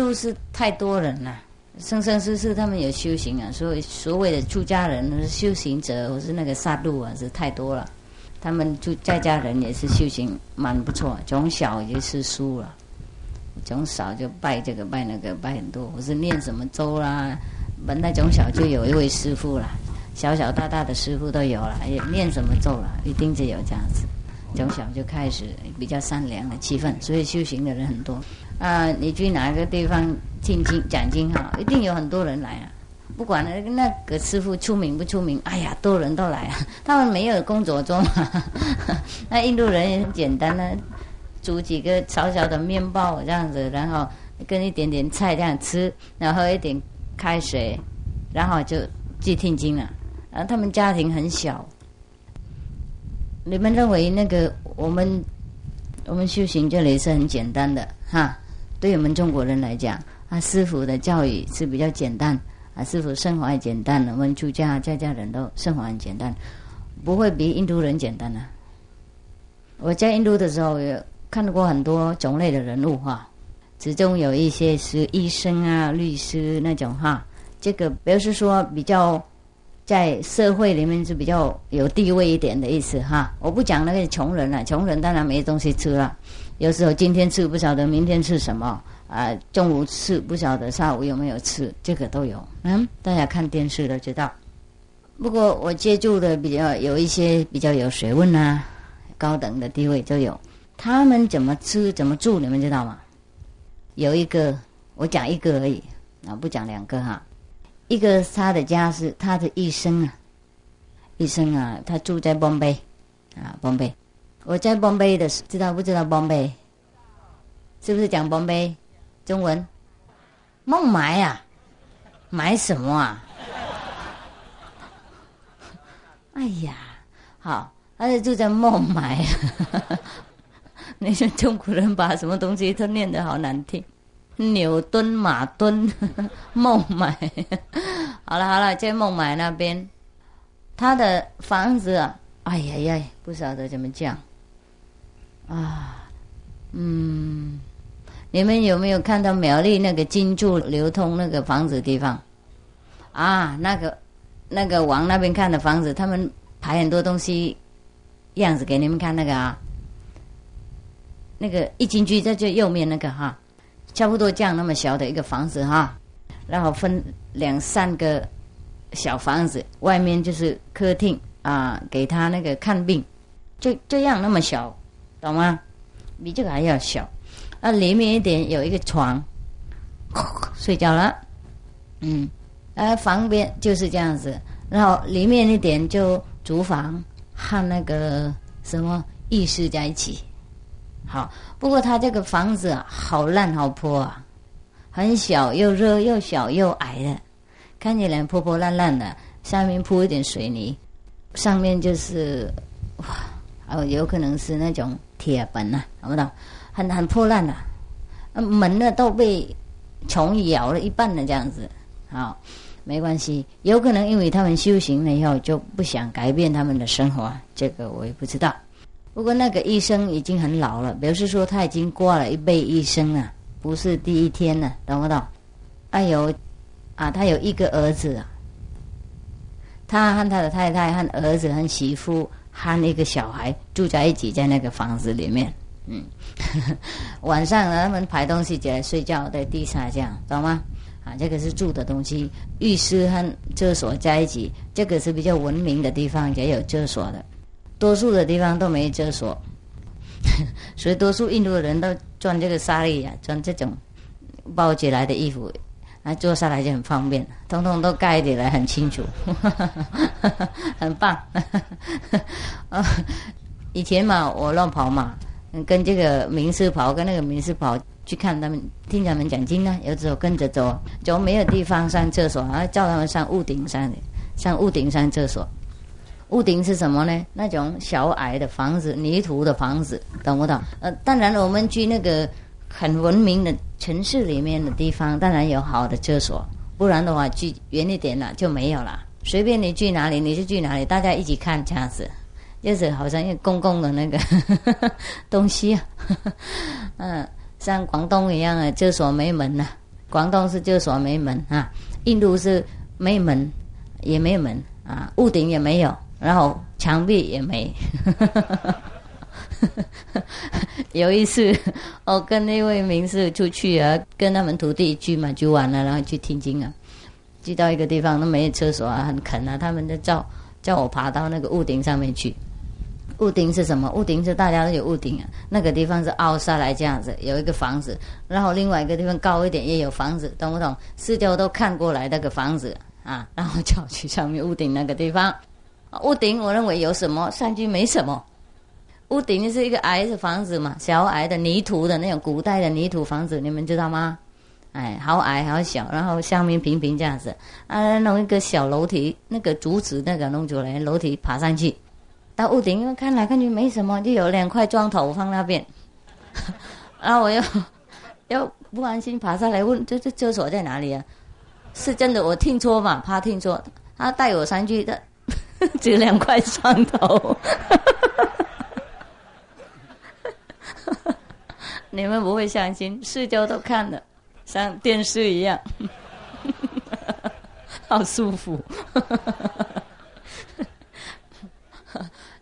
印度是太多人了，生生世世他们有修行啊，所以所谓的出家人、修行者，或是那个杀戮啊，是太多了。他们就在家人也是修行蛮不错，从小就是输了，从小就拜这个拜那个拜很多，或是念什么咒啦，本来从小就有一位师傅了，小小大大的师傅都有了，也念什么咒了，一定就有这样子。从小就开始比较善良的气氛，所以修行的人很多。啊，你去哪个地方听经讲经哈，一定有很多人来啊。不管那那个师傅出名不出名，哎呀，多人都来啊。他们没有工作做嘛。那印度人也很简单呢，煮几个小小的面包这样子，然后跟一点点菜这样吃，然后一点开水，然后就去听经了。啊，他们家庭很小。你们认为那个我们我们修行这里是很简单的哈？对我们中国人来讲，啊，师傅的教育是比较简单，啊，师傅生活也简单，我们出家在家人都生活很简单，不会比印度人简单的。我在印度的时候也看到过很多种类的人物哈，其中有一些是医生啊、律师那种哈，这个表示说比较。在社会里面是比较有地位一点的意思哈，我不讲那个穷人了，穷人当然没东西吃了，有时候今天吃不晓得明天吃什么啊，中午吃不晓得下午有没有吃，这个都有，嗯，大家看电视都知道。不过我接触的比较有一些比较有学问啊，高等的地位都有，他们怎么吃怎么住，你们知道吗？有一个我讲一个而已啊，不讲两个哈。一个他的家是他的一生啊，一生啊，他住在邦贝，啊，邦贝。我在邦贝的知道不知道邦贝？是不是讲邦贝？中文？孟买啊？买什么啊？哎呀，好，他是住在孟买啊。那些中国人把什么东西都念得好难听。牛顿、马敦、孟买，好了好了，在孟买那边，他的房子啊，哎呀呀，不晓得怎么讲啊，嗯，你们有没有看到苗栗那个金柱流通那个房子地方？啊，那个那个往那边看的房子，他们排很多东西样子给你们看那个啊，那个一进去在最右面那个哈。差不多这样那么小的一个房子哈，然后分两三个小房子，外面就是客厅啊，给他那个看病，就这样那么小，懂吗？比这个还要小，啊，里面一点有一个床，睡觉了，嗯，啊，房边就是这样子，然后里面一点就厨房和那个什么浴室在一起。好，不过他这个房子，好烂好破啊，很小又热又小又矮的，看起来破破烂烂的。下面铺一点水泥，上面就是哇，哦，有可能是那种铁板呐，懂不懂？很很破烂的，门呢都被虫咬了一半的这样子。好，没关系，有可能因为他们修行了以后就不想改变他们的生活，这个我也不知道。不过那个医生已经很老了，表示说他已经挂了一辈医生了，不是第一天了，懂不懂？哎呦，啊，他有一个儿子，他和他的太太和儿子和媳妇和那个小孩住在一起，在那个房子里面。嗯，晚上他们排东西起来睡觉在地下这样，懂吗？啊，这个是住的东西，浴室和厕所在一起，这个是比较文明的地方，也有厕所的。多数的地方都没厕所，所以多数印度的人都穿这个纱丽啊，穿这种包起来的衣服，啊，坐下来就很方便，通通都盖起来很清楚，很棒。啊，以前嘛，我乱跑嘛，跟这个名师跑，跟那个名师跑去看他们，听他们讲经呢，有时候跟着走，走没有地方上厕所，啊，叫他们上屋顶上，上屋顶上厕所。屋顶是什么呢？那种小矮的房子，泥土的房子，懂不懂？呃，当然我们去那个很文明的城市里面的地方，当然有好的厕所，不然的话去远一点了就没有了。随便你去哪里，你就去哪里，大家一起看这样子，就是好像一个公共的那个 东西啊。嗯，像广东一样啊，厕所没门呐。广东是厕所没门啊，印度是没门，也没门啊，屋顶也没有，然后墙壁也没。有一次，我跟那位名士出去啊，跟他们徒弟去嘛，就完了，然后去听经啊，去到一个地方都没有厕所啊，很坑啊，他们就叫叫我爬到那个屋顶上面去。屋顶是什么？屋顶是大家都有屋顶啊。那个地方是凹下来这样子，有一个房子，然后另外一个地方高一点也有房子，懂不懂？四周都看过来那个房子啊，然后叫去上面屋顶那个地方。屋顶我认为有什么？上去没什么。屋顶是一个矮的房子嘛，小矮的泥土的那种古代的泥土房子，你们知道吗？哎，好矮好小，然后下面平平这样子啊，弄一个小楼梯，那个竹子那个弄出来，楼梯爬上去。到屋顶，看来看去没什么，就有两块砖头放那边。然后我又 又不安心爬上来问：这这厕所在哪里啊？是真的，我听错嘛？怕听错，他带我上去的，只两块砖头。你们不会相信，四周都看了，像电视一样，好舒服。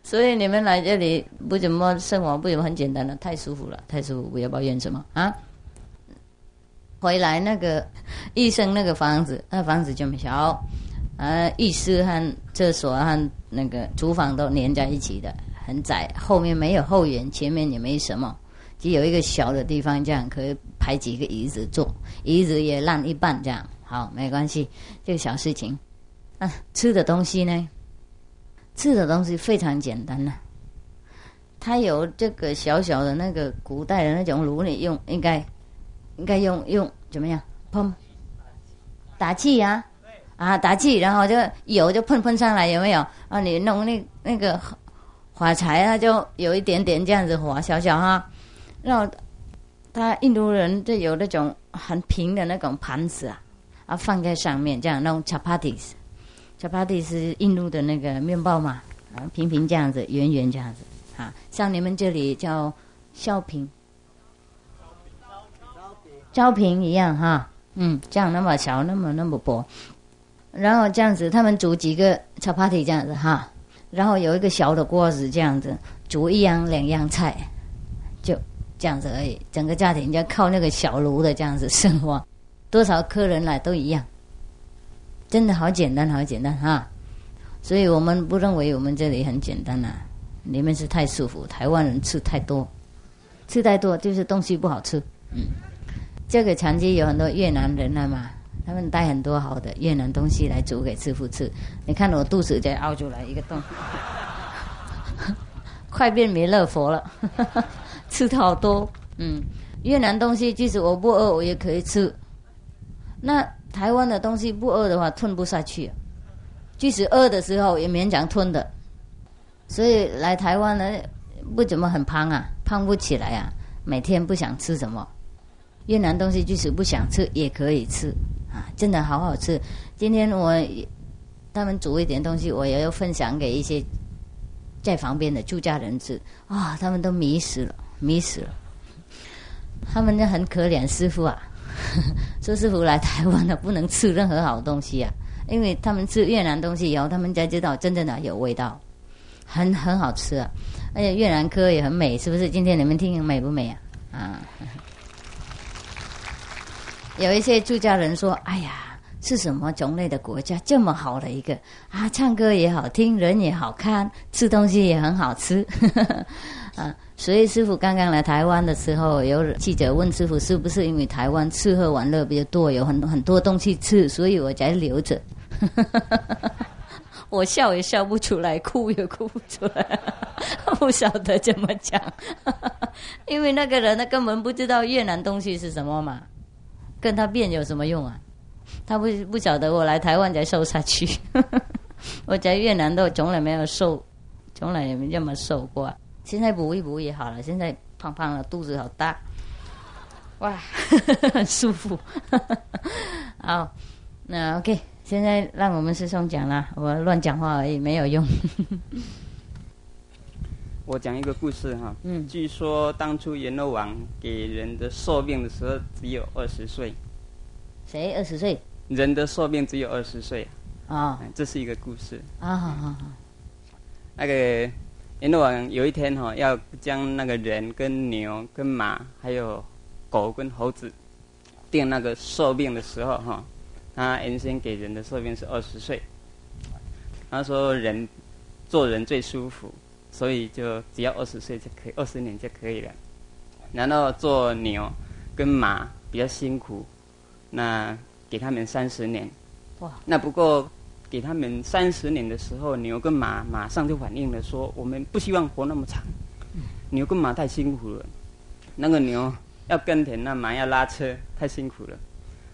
所以你们来这里不怎么生活，不怎么很简单的，太舒服了，太舒服，不要抱怨什么啊。回来那个医生那个房子，那房子就小，呃，浴室和厕所和那个厨房都连在一起的，很窄，后面没有后园，前面也没什么，只有一个小的地方，这样可以排几个椅子坐，椅子也烂一半，这样好没关系，这个小事情。啊，吃的东西呢？吃的东西非常简单呐，它有这个小小的那个古代的那种炉，你用应该应该用用怎么样喷打气呀？打气，然后就油就喷喷上来，有没有？啊，你弄那那个火柴啊，就有一点点这样子火，小小哈。然后他印度人就有那种很平的那种盘子啊，啊放在上面这样弄 chapatis。chapatis 是印度的那个面包嘛，啊，平平这样子，圆圆这样子，啊，像你们这里叫削平，焦平一样哈，嗯，这样那么小，那么那么薄，然后这样子，他们煮几个小巴蒂这样子哈，然后有一个小的锅子这样子，煮一样两样菜，就这样子而已，整个家庭就靠那个小炉的这样子生活，多少客人来都一样。真的好简单，好简单哈！所以我们不认为我们这里很简单呐，你们是太舒服。台湾人吃太多，吃太多就是东西不好吃。嗯，这个长期有很多越南人了嘛，他们带很多好的越南东西来煮给师傅吃。你看我肚子在凹出来一个洞，快变弥勒佛了，吃的好多。嗯，越南东西即使我不饿，我也可以吃。那。台湾的东西不饿的话吞不下去，即使饿的时候也勉强吞的，所以来台湾呢不怎么很胖啊，胖不起来啊，每天不想吃什么，越南东西即使不想吃也可以吃啊，真的好好吃。今天我他们煮一点东西，我也要分享给一些在旁边的住家人吃啊，他们都迷死了，迷死了，他们就很可怜师傅啊。周师傅来台湾了，不能吃任何好东西啊！因为他们吃越南东西以后，他们才知道真正的有味道，很很好吃啊！而且越南歌也很美，是不是？今天你们听美不美啊？啊！有一些住家人说：“哎呀，是什么种类的国家这么好的一个啊？唱歌也好听，人也好看，吃东西也很好吃。”啊！所以师傅刚刚来台湾的时候，有记者问师傅是不是因为台湾吃喝玩乐比较多，有很很多东西吃，所以我才留着。我笑也笑不出来，哭也哭不出来，不晓得怎么讲。因为那个人他根本不知道越南东西是什么嘛，跟他辩有什么用啊？他不不晓得我来台湾才瘦下去，我在越南都从来没有瘦，从来也没这么瘦过。现在补一补也好了，现在胖胖了，肚子好大，哇，很舒服。好，那 OK，现在让我们师兄讲了，我乱讲话而已，没有用。我讲一个故事哈。嗯。据说当初阎罗王给人的寿命的时候只有二十岁，谁二十岁？人的寿命只有二十岁，啊。哎这是一个故事。啊好好好，那个阎罗王有一天哈、要将那个人跟牛跟马还有狗跟猴子定那个寿命的时候哈、他原先给人的寿命是二十岁，他说人做人最舒服，所以就只要二十岁就可以，二十年就可以了。然后做牛跟马比较辛苦，那给他们三十年。哇！那不过给他们三十年的时候，牛跟马马上就反映了说，我们不希望活那么长。牛跟马太辛苦了，那个牛要耕田，那马要拉车，太辛苦了。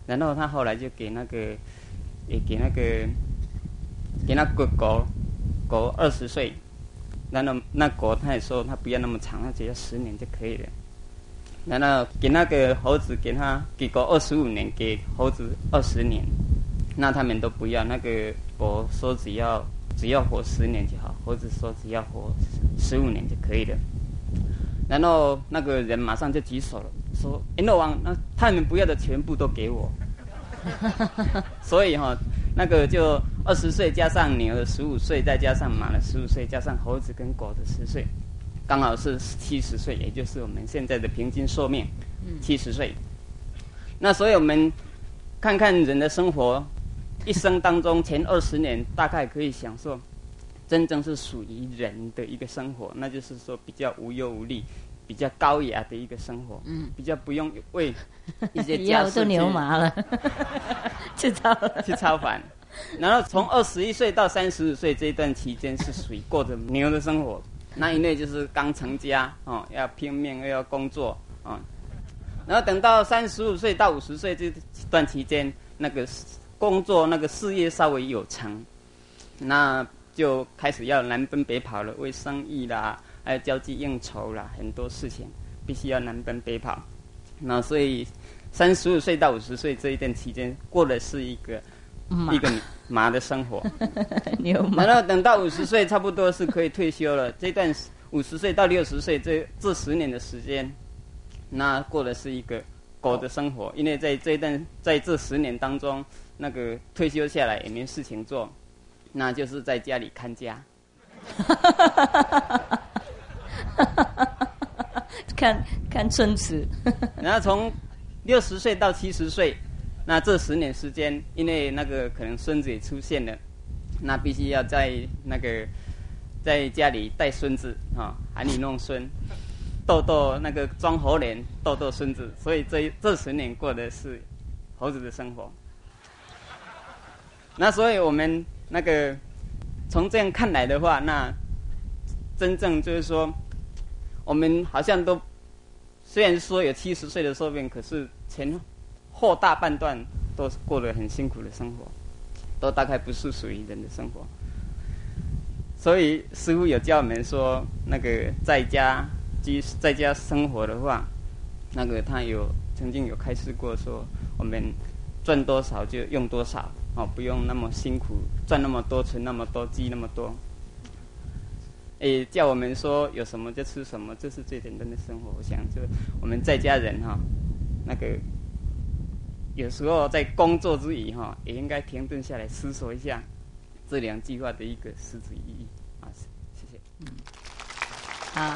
然后他后来就给那个，也给那个，给那个狗，狗二十岁，然后那国他也说他不要那么长，他只要十年就可以了。然后给那个猴子，给他给狗二十五年，给猴子二十年，那他们都不要。那个狗说只要只要活十年就好，猴子说只要活十五年就可以了。然后那个人马上就举手了，说：“阎罗王，那他们不要的全部都给我。” 所以哈、那个就二十岁加上牛的十五岁，再加上马的十五岁，加上猴子跟狗的十岁，刚好是七十岁，也就是我们现在的平均寿命，七十岁。那所以我们看看人的生活，一生当中前二十年大概可以享受真正是属于人的一个生活，那就是说比较无忧无虑、比较高雅的一个生活，嗯，比较不用为 一些以后都家事去牛马了，知道了。去操烦。然后从二十一岁到三十五岁这一段期间是属于过着牛的生活，那一类就是刚成家哦，要拼命又要工作啊、哦。然后等到三十五岁到五十岁这段期间，那个工作那个事业稍微有成，那就开始要南奔北跑了，为生意啦，还有交际应酬啦，很多事情必须要南奔北跑。那所以三十五岁到五十岁这一段期间，过的是一个一个马的生活。牛马然后等到五十岁，差不多是可以退休了。这段五十岁到六十岁这这十年的时间，那过的是一个狗的生活，因为在这一段在这十年当中，那个退休下来也没事情做，那就是在家里看家。看看春词，然后从六十岁到七十岁，那这十年时间，因为那个可能孙子也出现了，那必须要在那个在家里带孙子啊，喊你弄孙，逗逗那个装猴脸，逗逗孙子，所以这这十年过的是猴子的生活。那所以我们那个从这样看来的话，那真正就是说，我们好像都虽然说有七十岁的寿命，可是前后大半段都是过得很辛苦的生活，都大概不是属于人的生活。所以师傅有教我们说，那个在家居在家生活的话，那个他有曾经有开示过说，我们赚多少就用多少，哦，不用那么辛苦，赚那么多，存那么多，积那么多。诶，叫我们说有什么就吃什么，这是最简单的生活。我想，就我们在家人哈、那个有时候在工作之余哈、也应该停顿下来思索一下这两句话的一个实质意义啊。谢谢。好，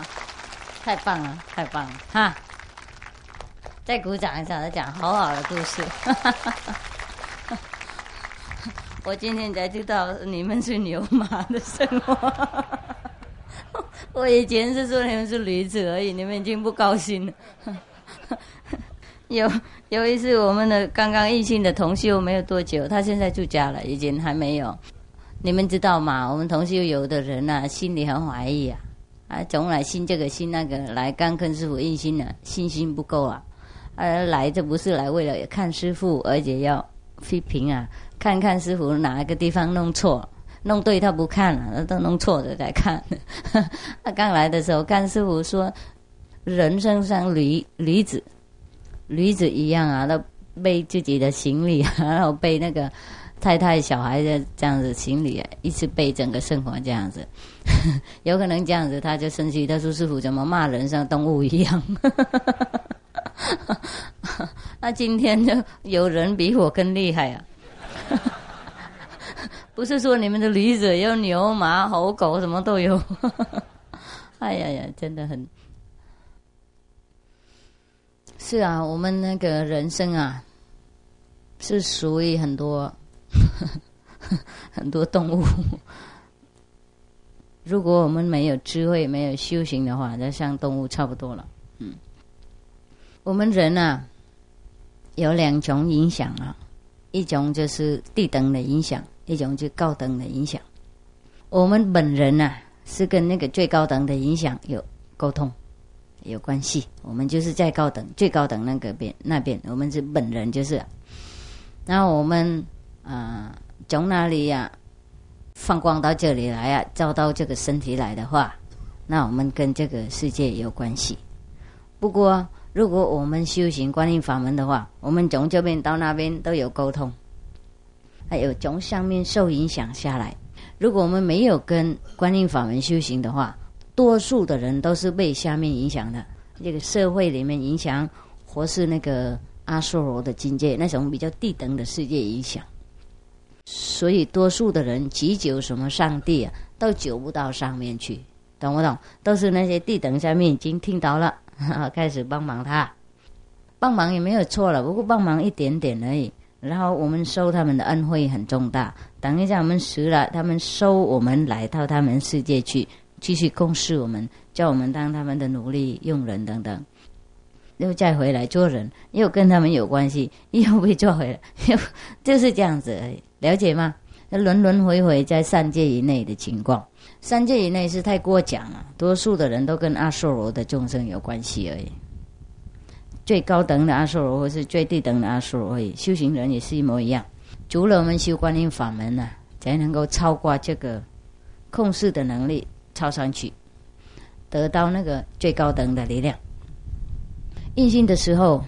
太棒了，太棒了，哈！再鼓掌一下，再讲好好的故事。我今天才知道你们是牛马的生活。我以前是说你们是驴子而已，你们已经不高兴了。有有一次，我们的刚刚异性的同修没有多久，他现在住家了，已经还没有。你们知道吗？我们同修有的人呐、心里很怀疑啊，啊，总来信这个信那个，来刚跟师傅印心呢，信心不够啊，啊，来这不是来为了看师傅，而且要批评啊，看看师傅哪一个地方弄错，弄对他不看了、啊，都弄错的再看。他刚来的时候，甘师傅说，人生像驴驴子，驴子一样啊，都背自己的行李，然后背那个太太、小孩的这样子行李，一直背整个生活这样子，有可能这样子他就生气，他说：“师傅怎么骂人像动物一样？” 那今天就有人比我更厉害啊！不是说你们的驴子有牛马猴狗什么都有，哎呀呀，真的很。是啊，我们那个人生啊，是属于很多 很多动物。如果我们没有智慧、没有修行的话，就像动物差不多了。嗯，我们人啊，有两种影响啊，一种就是低等的影响，一种就高等的影响。我们本人呐，是跟那个最高等的影响有沟通。有关系，我们就是在高等、最高等那个边那边，我们是本人就是。然后我们啊，从哪里呀放光到这里来啊，照到这个身体来的话，那我们跟这个世界有关系。不过，如果我们修行观音法门的话，我们从这边到那边都有沟通，还有从上面受影响下来。如果我们没有跟观音法门修行的话，多数的人都是被下面影响的，这个社会里面影响，或是那个阿修罗的境界那种比较低等的世界影响，所以多数的人祈求什么上帝啊，都求不到上面去，懂不懂？都是那些地等下面已经听到了，开始帮忙他，帮忙也没有错了，不过帮忙一点点而已。然后我们收他们的恩惠很重大，等一下我们死了，他们收我们来到他们世界去。继续公示我们，叫我们当他们的奴隶、佣人等等，又再回来做人，又跟他们有关系，又被抓回来，又就是这样子，而已，了解吗？轮轮回回在三界以内的情况，三界以内是太过讲了，多数的人都跟阿修罗的众生有关系而已。最高等的阿修罗或是最低等的阿修罗而已，修行人也是一模一样。除了我们修观音法门呢，才能够超过这个控制的能力。超上去，得到那个最高等的力量。印心的时候，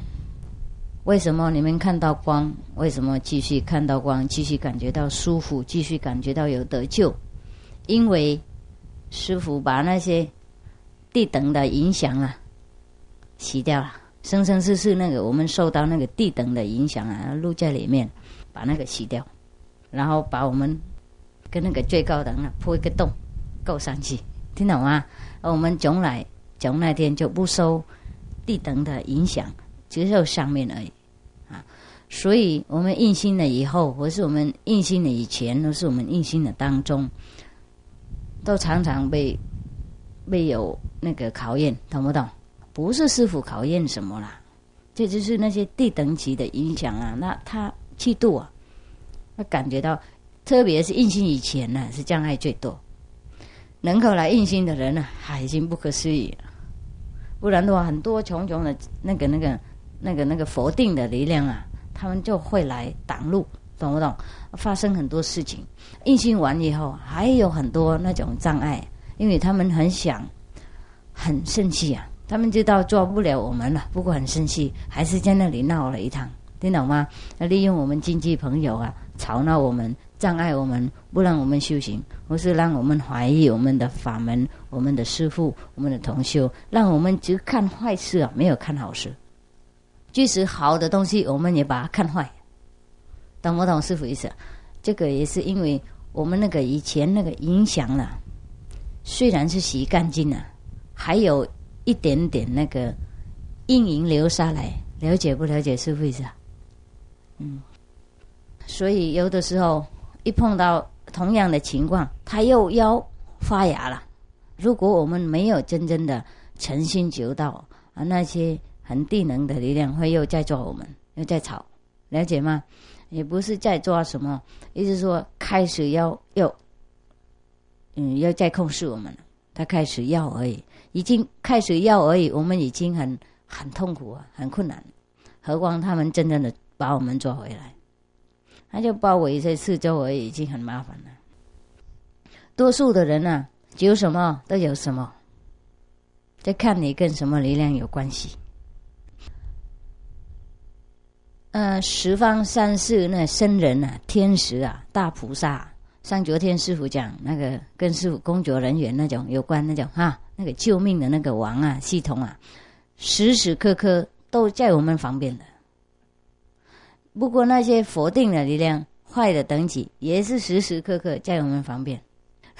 为什么你们看到光？为什么继续看到光？继续感觉到舒服？继续感觉到有得救？因为师傅把那些地等的影响啊洗掉了，生生世世那个我们受到那个地等的影响啊录在里面，把那个洗掉，然后把我们跟那个最高等啊破一个洞。够上去，听懂吗？我们从来从那天就不受地等的影响，只受上面而已啊。所以，我们印心了以后，或是我们印心了以前，或是我们印心的当中，都常常被被有那个考验，懂不懂？不是师傅考验什么啦，这就是那些地等级的影响啊。那他气度啊，他感觉到，特别是印心以前呢，是障碍最多。能够来印心的人呢，已经不可思议了。不然的话，很多重重的那个、那个、那个、那个否定的力量啊，他们就会来挡路，懂不懂？发生很多事情。印心完以后，还有很多那种障碍，因为他们很想、很生气啊。他们知道做不了我们了，不过很生气，还是在那里闹了一趟，听懂吗？利用我们经济朋友啊，吵闹我们。障碍我们，不让我们修行，或是让我们怀疑我们的法门、我们的师父、我们的同修，让我们只看坏事啊，没有看好事。即使好的东西，我们也把它看坏。懂不懂师傅意思？这个也是因为我们那个以前那个影响了，虽然是洗干净了，还有一点点那个阴影流下来。了解不了解师傅意思？嗯，所以有的时候。一碰到同样的情况，他又要发芽了。如果我们没有真正的诚心求道啊，那些很低能的力量会又在抓我们，又在吵，了解吗？也不是在抓什么，意思说开始要要，嗯，要再控制我们了。他开始要而已，已经开始要而已，我们已经很很痛苦啊，很困难，何况他们真正的把我们抓回来。他就包围在四周而已，已经很麻烦了。多数的人呢，有什么都有什么，就看你跟什么力量有关系。呃，十方三世那僧人啊、天使啊、大菩萨，像昨天师傅讲那个跟师傅工作人员那种有关那种哈，那个救命的那个王啊、系统啊，时时刻刻都在我们旁边的。不过那些否定的力量、坏的等级，也是时时刻刻在我们旁边。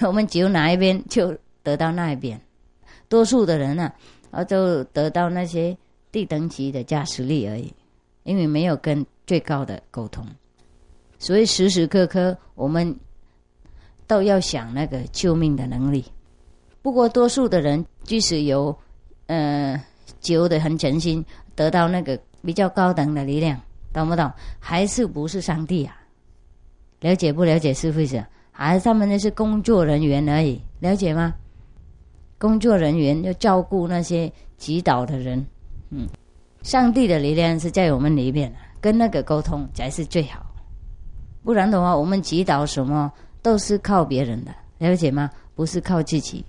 我们只有哪一边就得到那一边，多数的人呢，啊，就得到那些低等级的加持力而已。因为没有跟最高的沟通，所以时时刻刻我们都要想那个救命的能力。不过多数的人即使有呃求的很诚心，得到那个比较高等的力量，懂不懂？还是不是上帝啊？了解不了解？师傅意思？还是他们那是工作人员而已？了解吗？工作人员要照顾那些祈祷的人，嗯。上帝的力量是在我们里面，跟那个沟通才是最好。不然的话，我们祈祷什么都是靠别人的，了解吗？不是靠自己。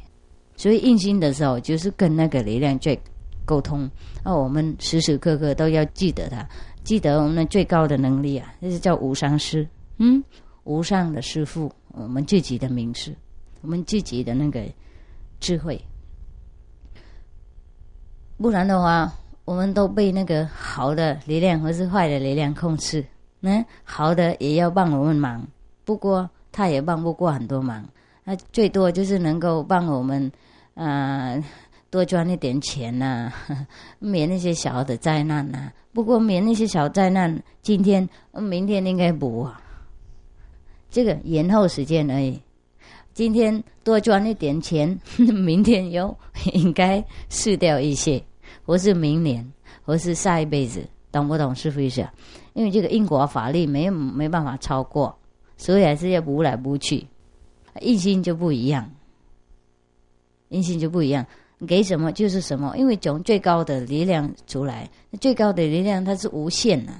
所以印心的时候，就是跟那个力量最沟通。那我们时时刻刻都要记得它，记得我们的最高的能力啊，就是叫无上师。嗯，无上的师父，我们自己的名师，我们自己的那个智慧。不然的话。我们都被那个好的力量或是坏的力量控制，那好的也要帮我们忙，不过他也帮不过很多忙，那最多就是能够帮我们，啊，多赚一点钱呐，免那些小的灾难呐。不过免那些小灾难，今天、明天应该补啊，这个延后时间而已。今天多赚一点钱，明天又 应该失掉一些。或是明年，或是下一辈子，懂不懂师傅意思？因为这个因果法律没没办法超过，所以还是要补来补去。印心就不一样，阴性就不一样，给什么就是什么。因为从最高的力量出来，最高的力量它是无限的，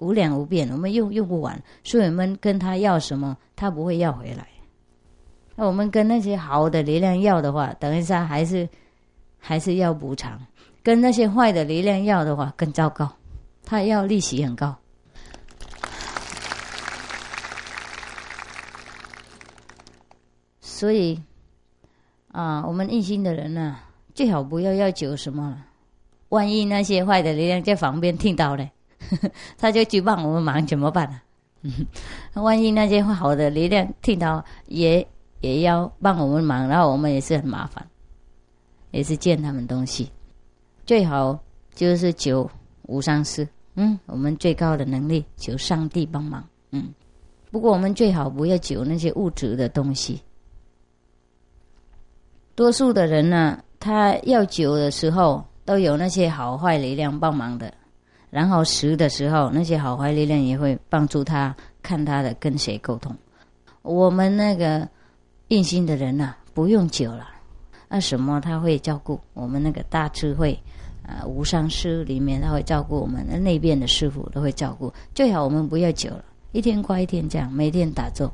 无量无边，我们用用不完，所以我们跟他要什么，他不会要回来。那我们跟那些好的力量要的话，等一下还是还是要补偿。跟那些坏的力量要的话更糟糕，他要利息很高。所以啊，我们印心的人呢，最好不要要求什么了。万一那些坏的力量在旁边听到了，他就去帮我们忙怎么办呢？万一那些好的力量听到，也也要帮我们忙，然后我们也是很麻烦，也是见他们东西。最好就是求无上师，嗯，我们最高的能力求上帝帮忙，嗯。不过我们最好不要求那些物质的东西。多数的人呢，他要酒的时候都有那些好坏力量帮忙的，然后食的时候，那些好坏力量也会帮助他看他的跟谁沟通。我们那个印心的人呐，不用酒了，那什么他会照顾我们那个大智慧。啊，无上师里面他会照顾我们，那那边的师傅都会照顾。最好我们不要久了，一天过一天这样，每天打坐，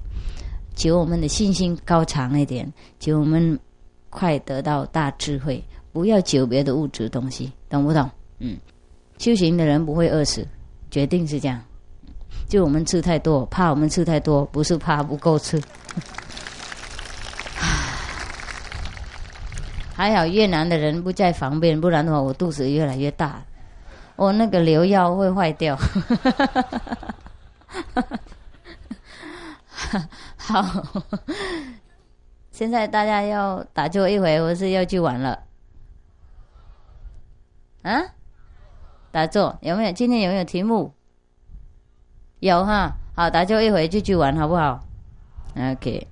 求我们的信心高长一点，求我们快得到大智慧，不要求别的物质东西，懂不懂？嗯，修行的人不会饿死，决定是这样。就我们吃太多，怕我们吃太多，不是怕不够吃。还好越南的人不在旁边，不然的话我肚子越来越大，我那个流药会坏掉。好，现在大家要打坐一回，我是要去玩了。啊？打坐有没有？今天有没有题目？有哈，好，打坐一回就去玩好不好？OK。